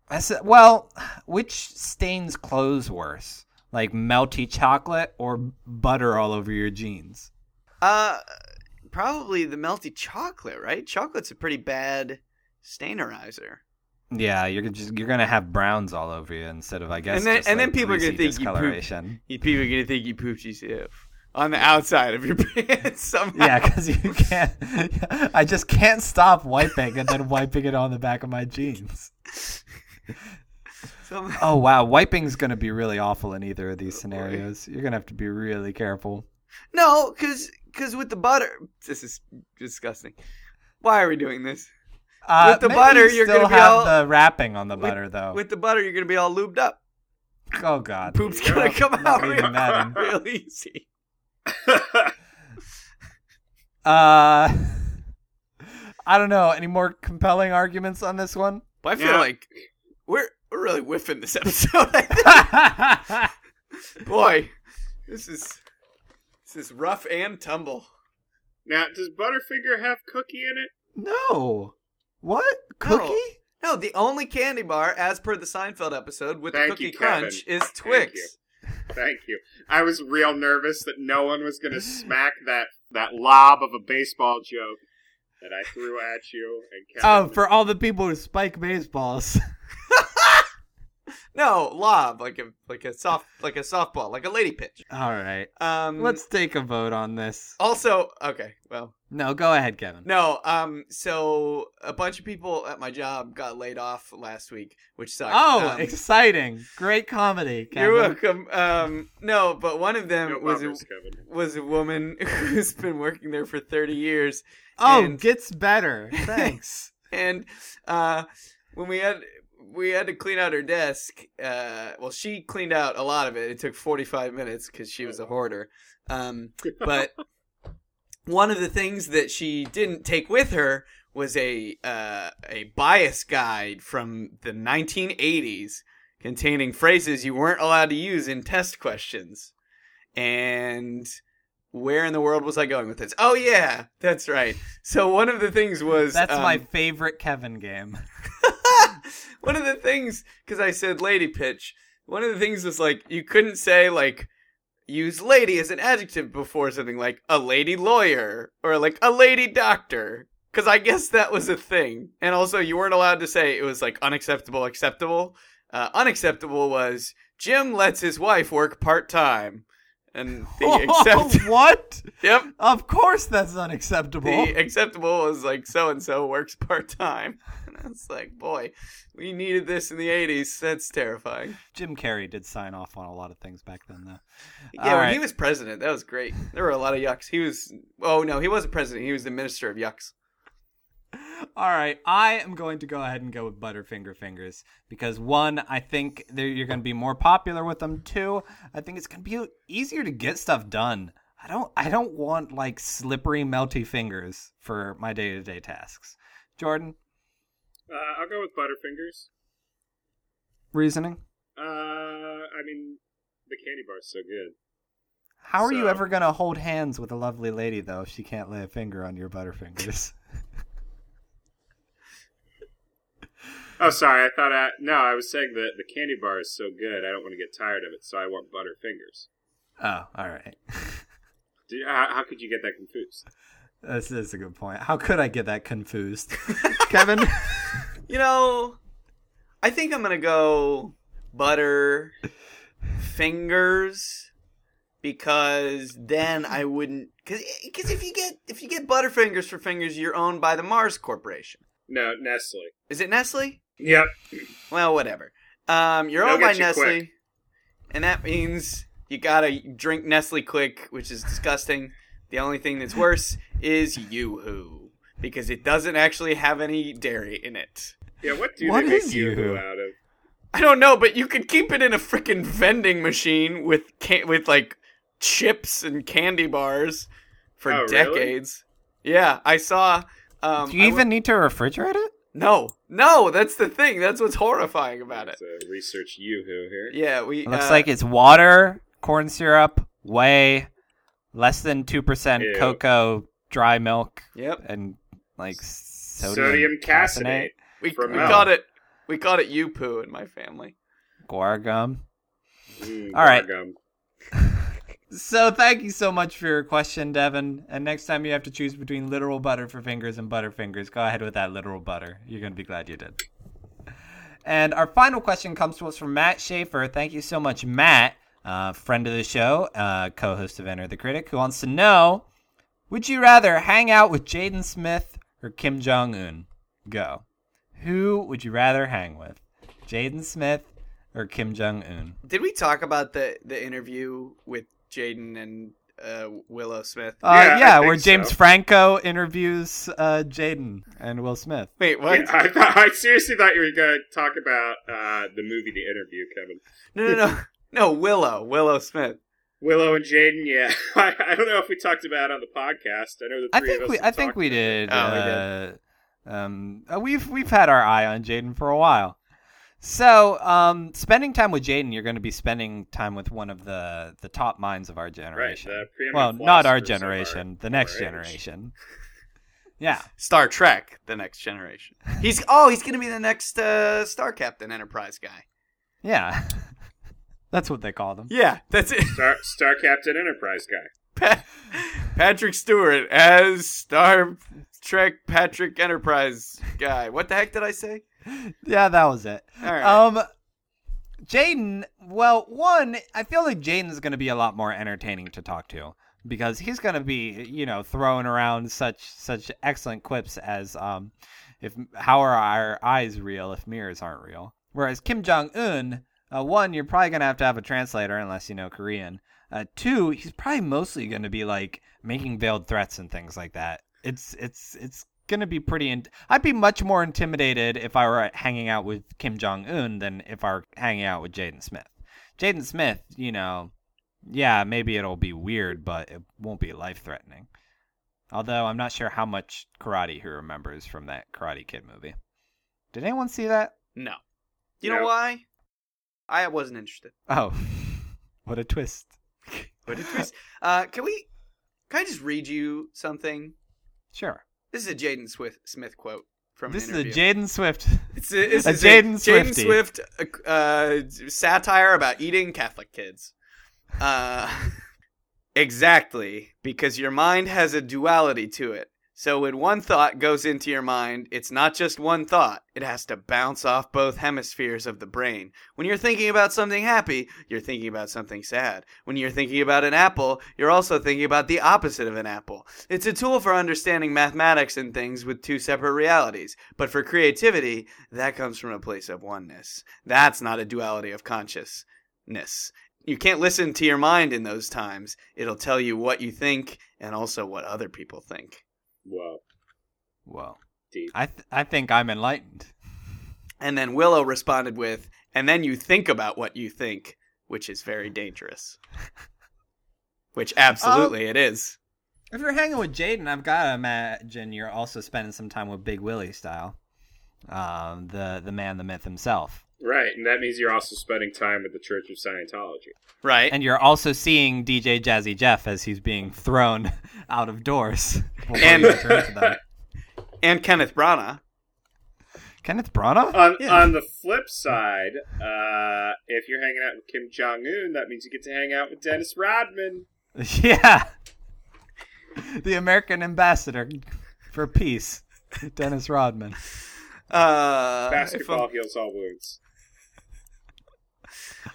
I said, well, which stains clothes worse? Like melty chocolate or butter all over your jeans? Uh, probably the melty chocolate, right? Chocolate's a pretty bad stainerizer. Yeah, you're just you're gonna have browns all over you instead of I guess. And then- and then people are gonna think you poop. discoloration. People are gonna think you pooped yourself on the outside of your pants somehow. Yeah, because you can't. I just can't stop wiping and then wiping it on the back of my jeans. Somehow. Oh wow, wiping's gonna be really awful in either of these scenarios. You're gonna have to be really careful. No, because because with the butter, this is disgusting. Why are we doing this? Uh, With the butter, you you're still gonna be have all- the wrapping on the With- butter though. With the butter, you're gonna be all lubed up. oh god, Poop's gonna come out real, that real easy. Uh, I don't know. Any more compelling arguments on this one? But I feel Yeah. like we're we're really whiffing this episode. Boy, this is this is rough and tumble. now, does Butterfinger have cookie in it? no. What cookie? No, the only candy bar, as per the Seinfeld episode with Thank the cookie you, Kevin. crunch, is Thank Twix. Thank you. I was real nervous that no one was going to smack that that lob of a baseball joke that I threw at you. And Kevin Oh, for all the people who spike baseballs. No, lob like a like a soft like a softball, like a lady pitch. all right. Um, Let's take a vote on this. also okay. Well, No, go ahead, Kevin. no. Um, so a bunch of people at my job got laid off last week, which sucked. Oh, Um, exciting! Great comedy. Kevin. You're welcome. Um, no, but one of them no was bummers, Kevin. was a woman who's been working there for 30 years. Oh, And- gets better. Thanks. And uh, when we had we had to clean out her desk, uh, well, she cleaned out a lot of it. It took 45 minutes because she was a hoarder. Um, but one of the things that she didn't take with her was a uh, a bias guide from the 1980s containing phrases you weren't allowed to use in test questions. And where in the world was I going with this? Oh yeah, that's right. So one of the things was That's my um, favorite Kevin game. one of the things because I said lady pitch. One of the things was like you couldn't say like use lady as an adjective before something like a lady lawyer or like a lady doctor because I guess that was a thing. And also you weren't allowed to say it was like unacceptable, acceptable. Uh, unacceptable was Jim lets his wife work part time, and the accept what? yep. Of course that's unacceptable. The acceptable was like so and so works part time. And I was like, boy, we needed this in the 80s. That's terrifying. Jim Carrey did sign off on a lot of things back then, though. Yeah, All when right. he was president, that was great. There were a lot of yucks. He was, oh no, he wasn't president. He was the minister of yucks. All right, I am going to go ahead and go with Butterfinger Fingers because one, I think they're- you're going to be more popular with them. Two, I think it's going to be easier to get stuff done. I don't, I don't want like slippery, melty fingers for my day-to-day tasks. Jordan, Uh, I'll go with Butterfingers. reasoning. Uh, I mean, the candy bar's so good. How are you ever going to hold hands with a lovely lady though if she can't lay a finger on your Butterfingers? Oh, sorry. I thought I no. I was saying that the candy bar is so good. I don't want to get tired of it, so I want Butterfingers. oh, all right. Do you, how, how could you get that confused? This is a good point. How could I get that confused, Kevin? You know, I think I'm gonna go butter fingers because then I wouldn't because because eh, if you get if you get butterfingers for fingers, you're owned by the Mars Corporation. No, Nestle. Is it Nestle? Yep. Well, whatever. Um, you're They'll owned by you Nestle, quick. and that means you gotta drink Nestle Quik, which is disgusting. The only thing that's worse is Yoo-Hoo because it doesn't actually have any dairy in it. Yeah. What do What they make is Yoo-hoo Yoo-hoo? out of? I don't know, but you could keep it in a freaking vending machine with can- with like chips and candy bars for Oh, really? decades. Yeah, I saw. Um, Do you I even need to refrigerate it? No, no, that's the thing. That's what's horrifying about it. Let's, uh, research Yoo-hoo here. Yeah, we It looks uh, like it's water, corn syrup, whey, less than two percent Ew. cocoa, dry milk, Yep, and like sodium, Sodium caseinate. we, we milk. got it. We called it you poo in my family. guar gum. Mm, All right. gum. So thank you so much for your question, Devin. And next time you have to choose between literal butter for fingers and butterfingers, go ahead with that literal butter. You're gonna be glad you did. And our final question comes to us from Matt Schaefer. Thank you so much, Matt, uh, friend of the show, uh, co-host of Enter the Critic, who wants to know: Would you rather hang out with Jaden Smith or Kim Jong Un? Go. Who would you rather hang with, Jaden Smith or Kim Jong Un? Did we talk about the the interview with Jaden and uh, Willow Smith? Uh, Yeah, yeah, I where James so. Franco interviews uh, Jaden and Will Smith. Wait, what? Yeah, I, thought, I seriously thought you were going to talk about uh, the movie The Interview, Kevin. No, no, no, no. Willow, Willow Smith. Willow and Jaden, yeah. I, I don't know if we talked about it on the podcast. I know the I three think of us we, have I think we did. Oh, we uh, Um, uh, we've we've had our eye on Jaden for a while. So, um, spending time with Jaden, you're going to be spending time with one of the the top minds of our generation. the preeminent well, not our philosophers of our- generation, the next age. generation. Yeah. Star Trek: The Next Generation. He's oh, he's gonna be the next uh, Star Captain Enterprise guy. Yeah. That's what they call them. Yeah, that's it. Star, Star Captain Enterprise guy. Pa- Patrick Stewart as Star Trek Patrick Enterprise guy. What the heck did I say? Yeah, that was it. All right. Um, Jaden. Well, one, I feel like Jaden's going to be a lot more entertaining to talk to because he's going to be, you know, throwing around such such excellent quips as, um, if how are our eyes real if mirrors aren't real? Whereas Kim Jong Un, uh, one, you're probably going to have to have a translator unless you know Korean. Uh, two, he's probably mostly going to be like making veiled threats and things like that. It's it's it's going to be pretty. In- I'd be much more intimidated if I were hanging out with Kim Jong Un than if I were hanging out with Jaden Smith. Jaden Smith, you know, yeah, maybe it'll be weird, but it won't be life threatening. Although I'm not sure how much karate he remembers from that Karate Kid movie. Did anyone see that? No. You No. know why? I wasn't interested. Oh, what a twist! But it was, uh, can we? Can I just read you something? Sure. This is a Jaden Swift Smith quote from This is a. Jaden Swift. It's a, a Jaden Jaden Swift uh, uh, satire about eating Catholic kids. Uh, exactly, because your mind has a duality to it. So when one thought goes into your mind, it's not just one thought. It has to bounce off both hemispheres of the brain. When you're thinking about something happy, you're thinking about something sad. When you're thinking about an apple, you're also thinking about the opposite of an apple. It's a tool for understanding mathematics and things with two separate realities. But for creativity, that comes from a place of oneness. That's not a duality of consciousness. You can't listen to your mind in those times. It'll tell you what you think and also what other people think. Whoa, Whoa. deep. I th- I think I'm enlightened. And then Willow responded with, and then you think about what you think, which is very dangerous. Which absolutely it is. If you're hanging with Jaden, I've got to imagine you're also spending some time with Big Willie style, um, the the man, the myth himself, Right, and that means you're also spending time with the Church of Scientology. Right? and you're also seeing DJ Jazzy Jeff as he's being thrown out of doors. And- you to them. and Kenneth Branagh. Kenneth Branagh. On Yeah. on the flip side, uh, if you're hanging out with Kim Jong Un, that means you get to hang out with Dennis Rodman. yeah, the American ambassador for peace, Dennis Rodman. Uh, Basketball heals all wounds.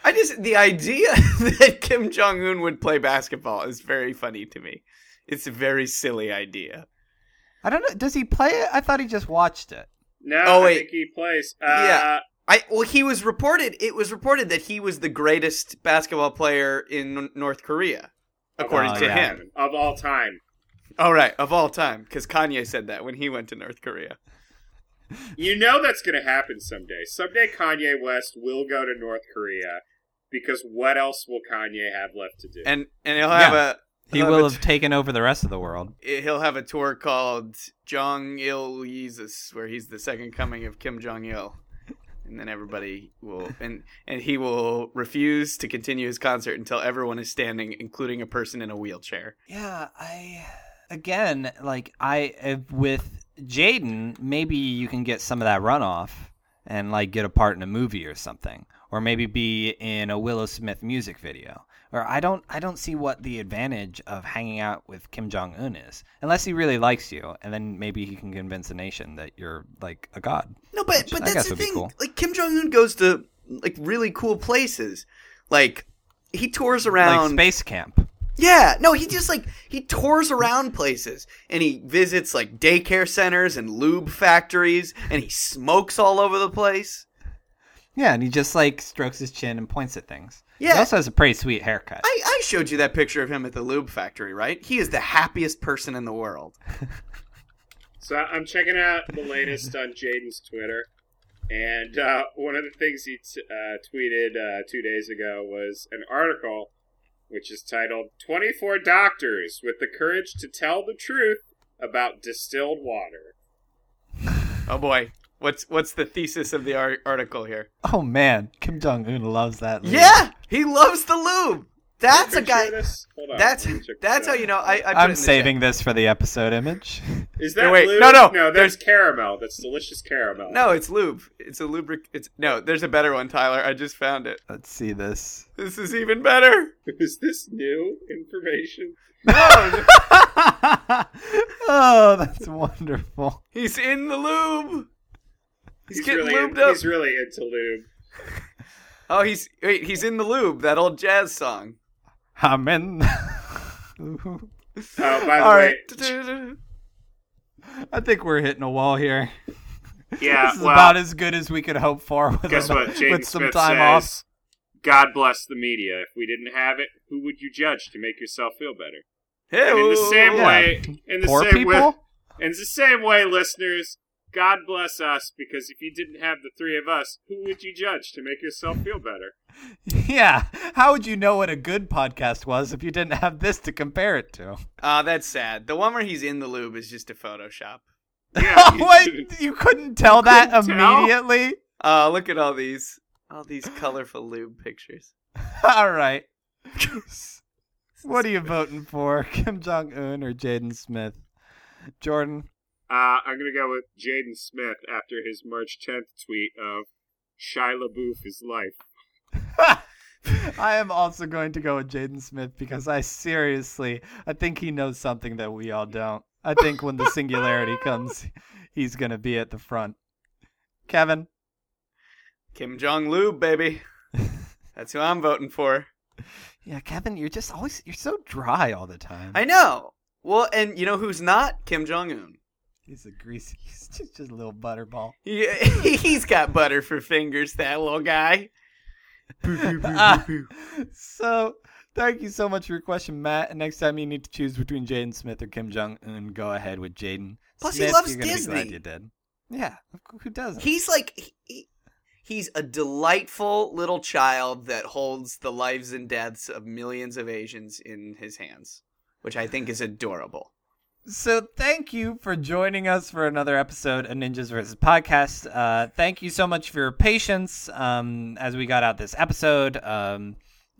I just the idea that Kim Jong Un would play basketball is very funny to me. It's a very silly idea. I don't know. Does he play it? I thought he just watched it. No, Oh, I wait. think he plays. Uh, Yeah. I well, he was reported. It was reported that he was the greatest basketball player in North Korea, according all to yeah. him. of all time. All right, of all time, because Kanye said that when he went to North Korea. You know that's going to happen someday. Someday Kanye West will go to North Korea because what else will Kanye have left to do? and and he'll have Yeah. a He he'll will have, have taken over the rest of the world. he'll have a tour called Jong Il Jesus, where he's the second coming of Kim Jong Il, and then everybody will and and he will refuse to continue his concert until everyone is standing, including a person in a wheelchair. Yeah, I again like I with Jaden, maybe you can get some of that runoff and like get a part in a movie or something, or maybe be in a Willow Smith music video. Or I don't I don't see what the advantage of hanging out with Kim Jong Un is, unless he really likes you, and then maybe he can convince the nation that you're like a god. No, but but I that's the thing. cool. Like Kim Jong Un goes to like really cool places. Like he tours around like space camp. Yeah, no, he just like he tours around places and he visits like daycare centers and lube factories and he smokes all over the place. Yeah, and he just like strokes his chin and points at things. Yeah. He also has a pretty sweet haircut. I, I showed you that picture of him at the lube factory, right? He is the happiest person in the world. So I'm checking out the latest on Jaden's Twitter, and uh, one of the things he t- uh, tweeted uh, two days ago was an article which is titled 24 Doctors with the Courage to Tell the Truth About Distilled Water. Oh boy, what's what's the thesis of the ar- article here? Oh man, Kim Jong Un loves that. lube. Yeah, he loves the lube. That's a guy. Hold on, That's let me check that's how you know. I, I put it in I'm the saving this for the episode image. Is No, wait, lube? no, no, no. there's- That's caramel. That's delicious caramel. No, it's lube. It's a lubric. It's no. There's a better one, Tyler. I just found it. Let's see this. This is even better. is this new information? No, oh, that's wonderful. he's in the lube. He's, getting really lubed in, up. He's really into lube. Oh, he's wait, he's in the lube. That old jazz song. I'm in. Oh, by the All way, right. I think we're hitting a wall here. yeah. this is well, about as good as we could hope for with, guess a- what? Jaden with some Smith time says, off. God bless the media. If we didn't have it, who would you judge to make yourself feel better? Hey, in the same Yeah. way, in the Poor same way, people? in the same way, listeners, God bless us because if you didn't have the three of us, who would you judge to make yourself feel better? Yeah. How would you know what a good podcast was if you didn't have this to compare it to? Oh, that's sad. The one where he's in the lube is just a Photoshop. Yeah, you what? You couldn't tell that couldn't tell? immediately? Oh, look at all these, all these colorful lube pictures. All right. what are you voting for? Kim Jong Un or Jaden Smith? Jordan? Uh, I'm gonna go with Jaden Smith after his March 10th tweet of Shia LaBeouf is life. I am also going to go with Jaden Smith because I seriously, I think he knows something that we all don't. I think when the singularity comes, he's going to be at the front. Kevin? Kim Jong Lube, baby. That's who I'm voting for. Yeah, Kevin, you're just always, you're so dry all the time. I know. Well, and you know who's not? Kim Jong Un. He's a greasy, he's just, just a little butterball. He, he's got butter for fingers, that little guy. Ah, so, thank you so much for your question, Matt. And next time you need to choose between Jaden Smith or Kim Jong Un, go ahead with Jaden. Plus, he loves You're gonna be glad Disney. you did. Yeah, who doesn't? He's like he- he, he's a delightful little child that holds the lives and deaths of millions of Asians in his hands, which I think is adorable. So thank you for joining us for another episode of Ninjas vs. Podcast. Uh, thank you so much for your patience um, as we got out this episode. Um,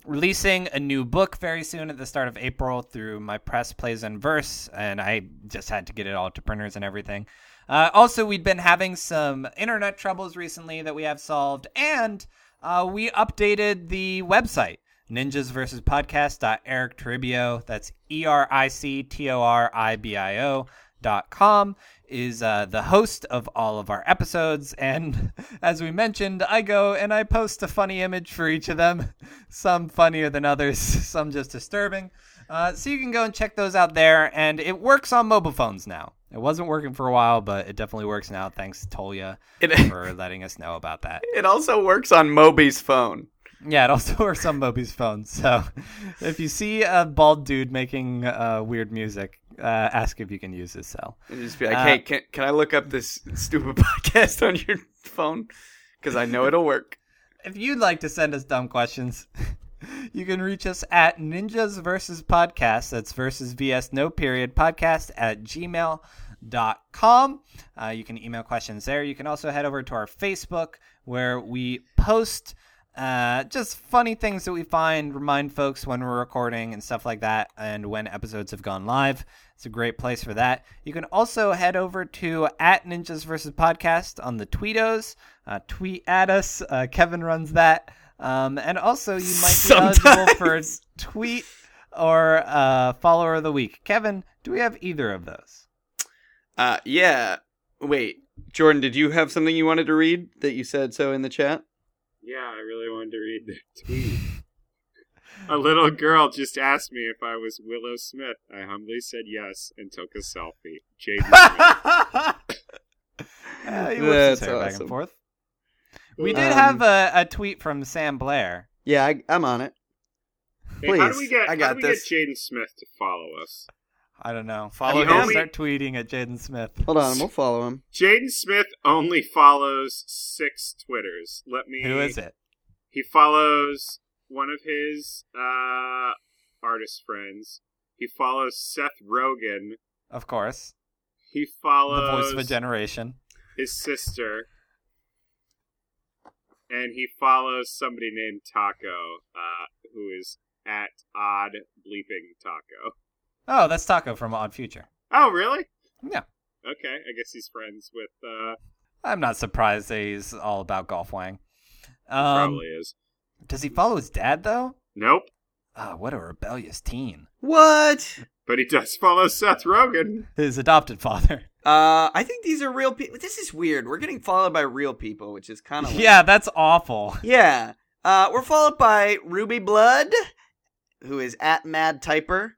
releasing a new book very soon at the start of April through my press Plays Inverse, and I just had to get it all to printers and everything. Uh, also, we'd been having some internet troubles recently that we have solved, and uh, we updated the website ninjas versus podcast eric Toribio. That's E R I C T O R I B I O dot com is uh, the host of all of our episodes. And as we mentioned i go and i post a funny image for each of them some funnier than others some just disturbing. Uh, so you can go and check those out there. And it works on mobile phones now. It wasn't working for a while but it definitely works now. Thanks tolia It for letting us know about that. It also works on Moby's phone. Yeah, it also works on Moby's phone. So if you see a bald dude making uh, weird music, uh, ask if you can use his cell. And just be like, Uh, hey, can, can I look up this stupid podcast on your phone? Because I know it'll work. If you'd like to send us dumb questions, you can reach us at ninjas versus podcast. That's versus vs no period podcast at gmail.com. Uh, you can email questions there. You can also head over to our Facebook where we post uh, just funny things that we find, remind folks when we're recording and stuff like that, and when episodes have gone live. It's a great place for that. You can also head over to at Ninjas versus Podcast on the Tweetos. Uh, tweet at us. Uh, Kevin runs that. Um, and also, you might be eligible for tweet or uh, follower of the week. Kevin, do we have either of those? Uh, yeah. Wait, Jordan, did you have something you wanted to read that you said so in the chat? Yeah, I really wanted to read the tweet. A little girl just asked me if I was Willow Smith. I humbly said yes and took a selfie. Jaden Smith. Uh, he That's hair back and forth. We did Um, have a, a tweet from Sam Blair. Yeah, I, I'm on it. Hey, how do we get? I how got do we this. get Jaden Smith to follow us? I don't know. Follow Follow him. him. Start tweeting at Jaden Smith. Hold on, we'll follow him. Jaden Smith only follows six Twitters. Let me. Who is it? He follows one of his uh, artist friends. He follows Seth Rogen. Of course, He follows the voice of a generation. his sister. And he follows somebody named Taco, uh, who is at odd bleeping Taco. Oh, that's Taco from Odd Future. Oh, really? Yeah. Okay, I guess he's friends with. Uh, I'm not surprised that he's all about Golf Wang. Um, probably is. does he follow his dad though? Nope, Ah, what a rebellious teen. What? but he does follow Seth Rogen. His adopted father. Uh, I think these are real people. This is weird. We're getting followed by real people, which is kind of Yeah, that's awful. Yeah. Uh, we're followed by Ruby Blood, who is at Mad Typer.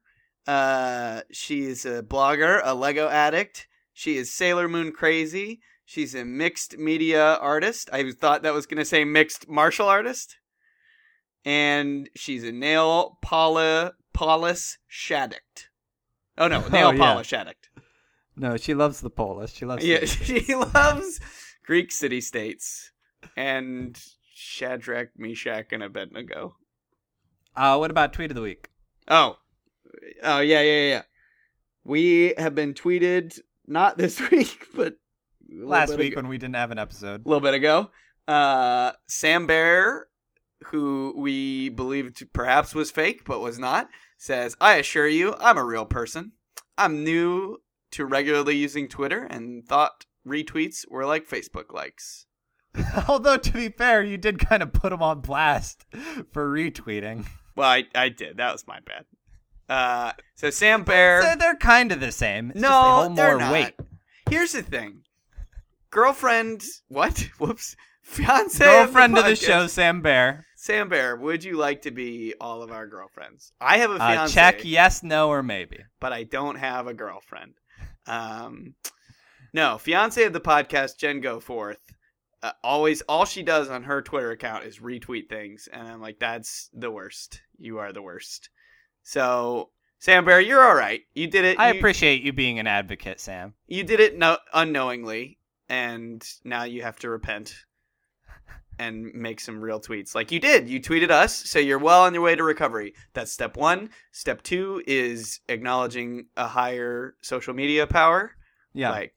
Uh, she is a blogger, a Lego addict. She is Sailor Moon crazy. She's a mixed media artist. I thought that was going to say mixed martial artist. and she's a nail poly polish addict. Oh no, nail Oh, yeah. polish addict. No, she loves the Polish. She loves. Yeah, she loves Greek city states and Shadrach, Meshach, and Abednego. Uh, what about tweet of the week? Oh, oh yeah, yeah, yeah. We have been tweeted not this week, but Last week ago- when we didn't have an episode. a little bit ago. Uh, Sam Bear, who we believed perhaps was fake but was not, says, "I assure you, I'm a real person. I'm new to regularly using Twitter and thought retweets were like Facebook likes." Although to be fair, you did kind of put him on blast for retweeting. Well, I, I did. That was my bad. Uh, so Sam Bear. They're, they're kind of the same. It's no, just they hold they're more not. weight. Here's the thing. Girlfriend, what? Whoops. Fiance, Girlfriend of the podcast. show, Sam Bear. Sam Bear, would you like to be all of our girlfriends? I have a Uh, check yes, no, or maybe. but I don't have a girlfriend. Um, no, fiance of the podcast, Jen Goforth. Uh, always, all she does on her Twitter account is retweet things, and I'm like, that's the worst. You are the worst. So, Sam Bear, you're all right. You did it. I you, appreciate you being an advocate, Sam. you did it no- unknowingly, and now you have to repent and make some real tweets like you did. You tweeted us, so you're well on your way to recovery. That's step one. Step two is acknowledging a higher social media power. Yeah. Like,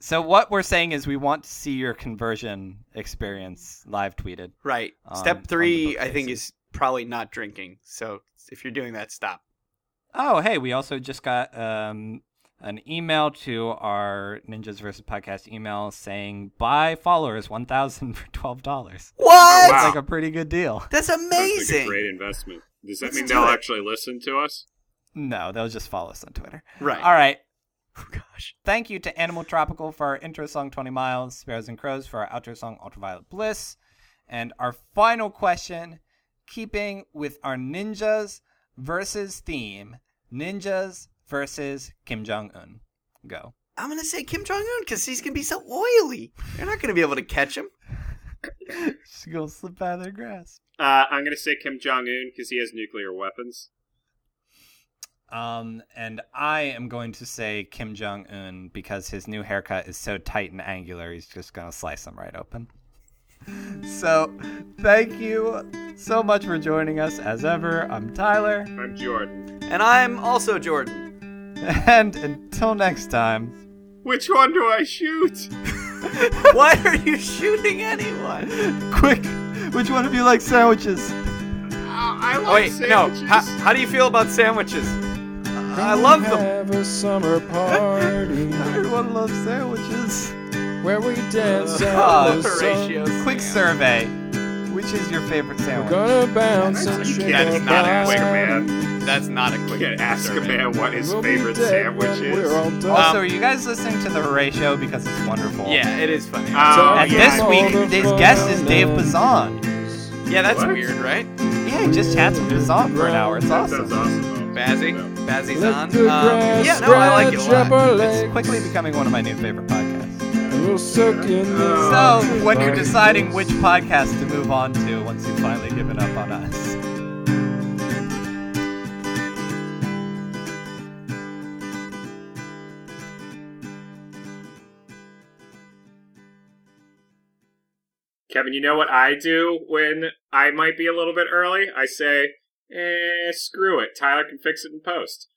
so what we're saying is we want to see your conversion experience live tweeted. right. On- step three, I think, is probably not drinking. So if you're doing that, stop. Oh, hey, we also just got um, an email to our Ninjas versus Podcast email saying buy followers one thousand for twelve dollars. What? wow. That's like a pretty good deal. That's Sounds like a amazing. great investment. Does that Let's mean they'll it. actually listen to us? No, they'll just follow us on Twitter. right. All right. Oh, gosh. Thank you to Animal Tropical for our intro song 20 Miles, Sparrows and Crows for our outro song Ultraviolet Bliss. And our final question, keeping with our ninjas versus theme, ninjas versus Kim Jong Un. Go. I'm going to say Kim Jong un because he's going to be so oily. You're not going to be able to catch him. She's gonna slip out of their grasp. Uh, I'm going to say Kim Jong Un because he has nuclear weapons. Um, and I am going to say Kim Jong Un because his new haircut is so tight and angular, he's just gonna slice them right open. So, thank you so much for joining us as ever. I'm Tyler, I'm Jordan. And I'm also Jordan. and until next time, Which one do I shoot? Why are you shooting anyone? quick, which one of you like sandwiches? Uh, I like Oh, wait, no. How, how do you feel about sandwiches? I love them. Have a summer party Everyone loves sandwiches. Where we dance out the Horatio. Quick survey: Which is your favorite We're sandwich? gonna bounce and shake can't not a quick body. man. That's not a You quick can't ask a survey. man what his We'll be favorite dead sandwich is. We're all done. Also, Um, are you guys listening to the Horatio because it's wonderful? Yeah, it is funny. Oh, And yeah. this week, his guest is Dave Bazan. yeah, that's What? weird, right? Yeah, he just chats with Bazan for an hour. It's That awesome. sounds awesome. though. Bazzy, Yeah. Bazzy's Let on. the Um, grass yeah, no, I like it a scratch lot. our It's legs. quickly becoming one of my new favorite podcasts. So, when you're deciding which podcast to move on to once you've finally given up on us. Kevin, you know what I do when I might be a little bit early? I say, eh, screw it. Tyler can fix it in post.